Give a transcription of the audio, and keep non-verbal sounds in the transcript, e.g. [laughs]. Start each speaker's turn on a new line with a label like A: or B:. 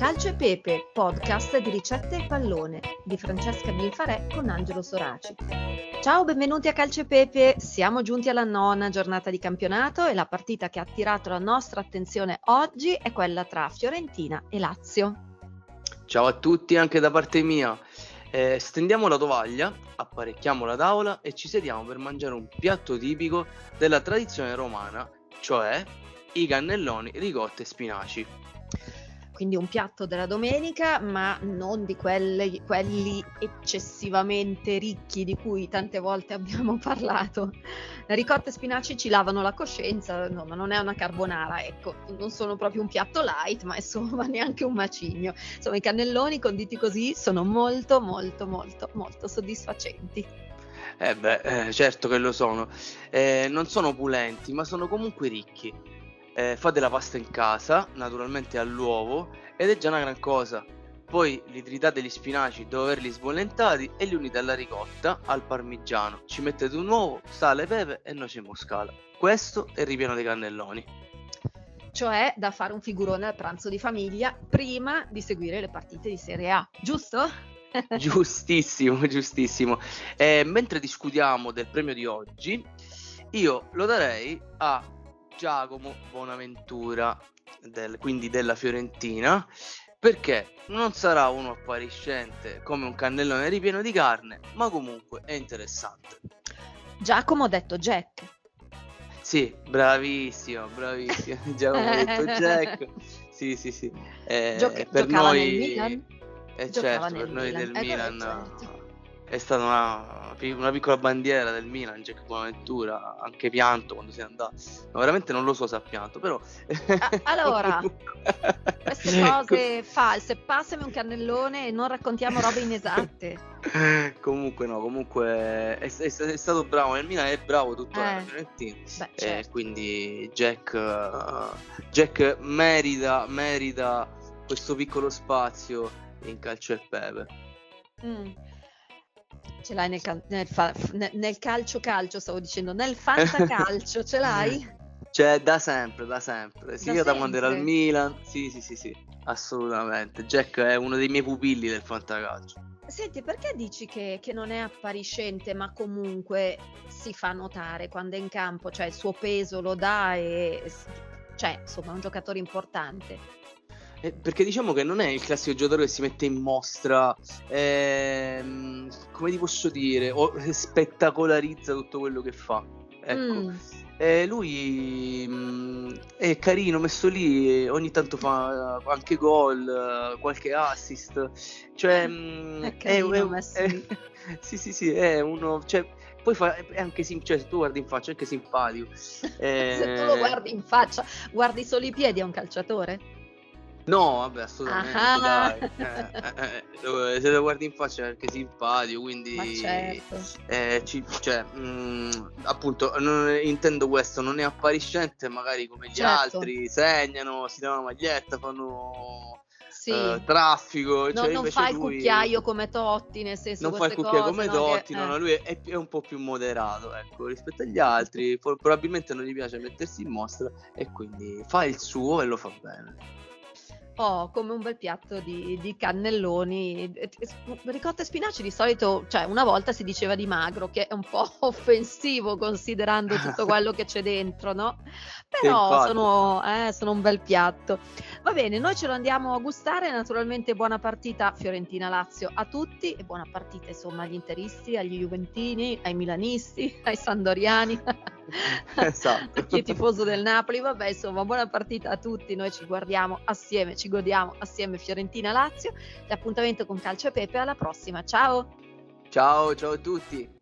A: Calcio e Pepe, podcast di ricette e pallone di Francesca Binfarè con Angelo Soraci. Ciao, benvenuti a Calcio e Pepe. Siamo giunti alla nona giornata di campionato e la partita che ha attirato la nostra attenzione oggi è quella tra Fiorentina e Lazio.
B: Ciao a tutti anche da parte mia. Eh, stendiamo la tovaglia, apparecchiamo la tavola e ci sediamo per mangiare un piatto tipico della tradizione romana, cioè i cannelloni ricotti e spinaci
A: quindi un piatto della domenica, ma non di quelli, quelli, eccessivamente ricchi di cui tante volte [laughs] abbiamo parlato. Ricotta e spinaci ci lavano la coscienza, no, ma non è una carbonara, ecco, non sono proprio un piatto light, ma insomma [laughs] neanche un macigno. Insomma, i cannelloni conditi così sono molto, molto, molto, molto soddisfacenti.
B: Eh beh, eh, certo che lo sono. Eh, non sono opulenti, ma sono comunque ricchi eh, fate la pasta in casa, naturalmente all'uovo, ed è già una gran cosa. Poi li tritate gli spinaci dopo averli sbollentati e li unite alla ricotta, al parmigiano. Ci mettete un uovo, sale, pepe e noce moscata. Questo è il ripieno dei cannelloni.
A: Cioè da fare un figurone al pranzo di famiglia prima di seguire le partite di Serie A, giusto? [laughs]
B: giustissimo, giustissimo. Eh, mentre discutiamo del premio di oggi, io lo darei a Giacomo Bonaventura, del, quindi della Fiorentina, perché non sarà uno appariscente come un cannellone ripieno di carne, ma comunque è interessante.
A: Giacomo ha detto Jack.
B: Sì, bravissimo, bravissimo. [laughs] Giacomo ha detto Jack. Sì, sì, sì.
A: Eh, Gioca- per noi... nel Milan?
B: Eh certo, per noi del eh, Milan... Certo è stata una, una, piccola bandiera del Milan, Jack Bonaventura, anche pianto quando si è andato. No, veramente non lo so se ha pianto, però...
A: allora, [laughs] queste cose false, passami un cannellone e non raccontiamo robe inesatte.
B: comunque no, comunque è, è, è, stato bravo nel Milan, è bravo tuttora eh. Fiorentino. Certo. Eh, quindi Jack, uh, Jack merita, merita questo piccolo spazio in calcio e pepe. Mm.
A: Ce l'hai nel, cal- nel, fa- nel, calcio calcio, stavo dicendo, nel [laughs] fantacalcio, ce l'hai?
B: Cioè, da sempre, da sempre. Sì, da io sempre. da quando ero al Milan, sì, sì, sì, sì, assolutamente. Jack è uno dei miei pupilli del fantacalcio.
A: Senti, perché dici che, che, non è appariscente, ma comunque si fa notare quando è in campo? Cioè, il suo peso lo dà e... Cioè, insomma, è un giocatore importante.
B: Eh, perché diciamo che non è il classico giocatore che si mette in mostra, ehm, come ti posso dire, o spettacolarizza tutto quello che fa. Ecco. Mm. Eh, lui mh, mm, è carino, messo lì, ogni tanto fa anche gol, qualche assist. Cioè, mh,
A: mm, è carino, è, è, è, [laughs]
B: sì, sì, sì, è uno. Cioè, poi fa, è anche sim- cioè, se tu guardi in faccia è anche simpatico.
A: Eh... [laughs] se tu lo guardi in faccia, guardi solo i piedi a un calciatore?
B: No, vabbè, assolutamente, ah. dai. Eh, eh, eh, se lo guardi in faccia è anche simpatico, quindi...
A: Certo.
B: Eh, ci, cioè, mh, mm, appunto, non, intendo questo, non è appariscente magari come gli certo. altri, segnano, si danno la maglietta, fanno... Sì. Uh, traffico
A: no,
B: cioè
A: non fa il lui... cucchiaio come Totti nel senso
B: non fa il cucchiaio cose, come no, Totti che... no, lui è, è, un po' più moderato ecco, rispetto agli altri probabilmente non gli piace mettersi in mostra e quindi fa il suo e lo fa bene
A: po' come un bel piatto di, di cannelloni. Ricotta e spinaci di solito, cioè una volta si diceva di magro, che è un po' [laughs] offensivo considerando tutto [laughs] quello che c'è dentro, no? Però sono, eh, sono, un bel piatto. Va bene, noi ce lo andiamo a gustare, naturalmente buona partita Fiorentina-Lazio a tutti e buona partita insomma agli interisti, agli juventini, ai milanisti, [laughs] ai sandoriani.
B: esatto.
A: a chi è tifoso del Napoli, vabbè insomma buona partita a tutti, noi ci guardiamo assieme, ci godiamo assieme Fiorentina-Lazio. L'appuntamento con Calcio e Pepe alla prossima, ciao!
B: Ciao, ciao a tutti!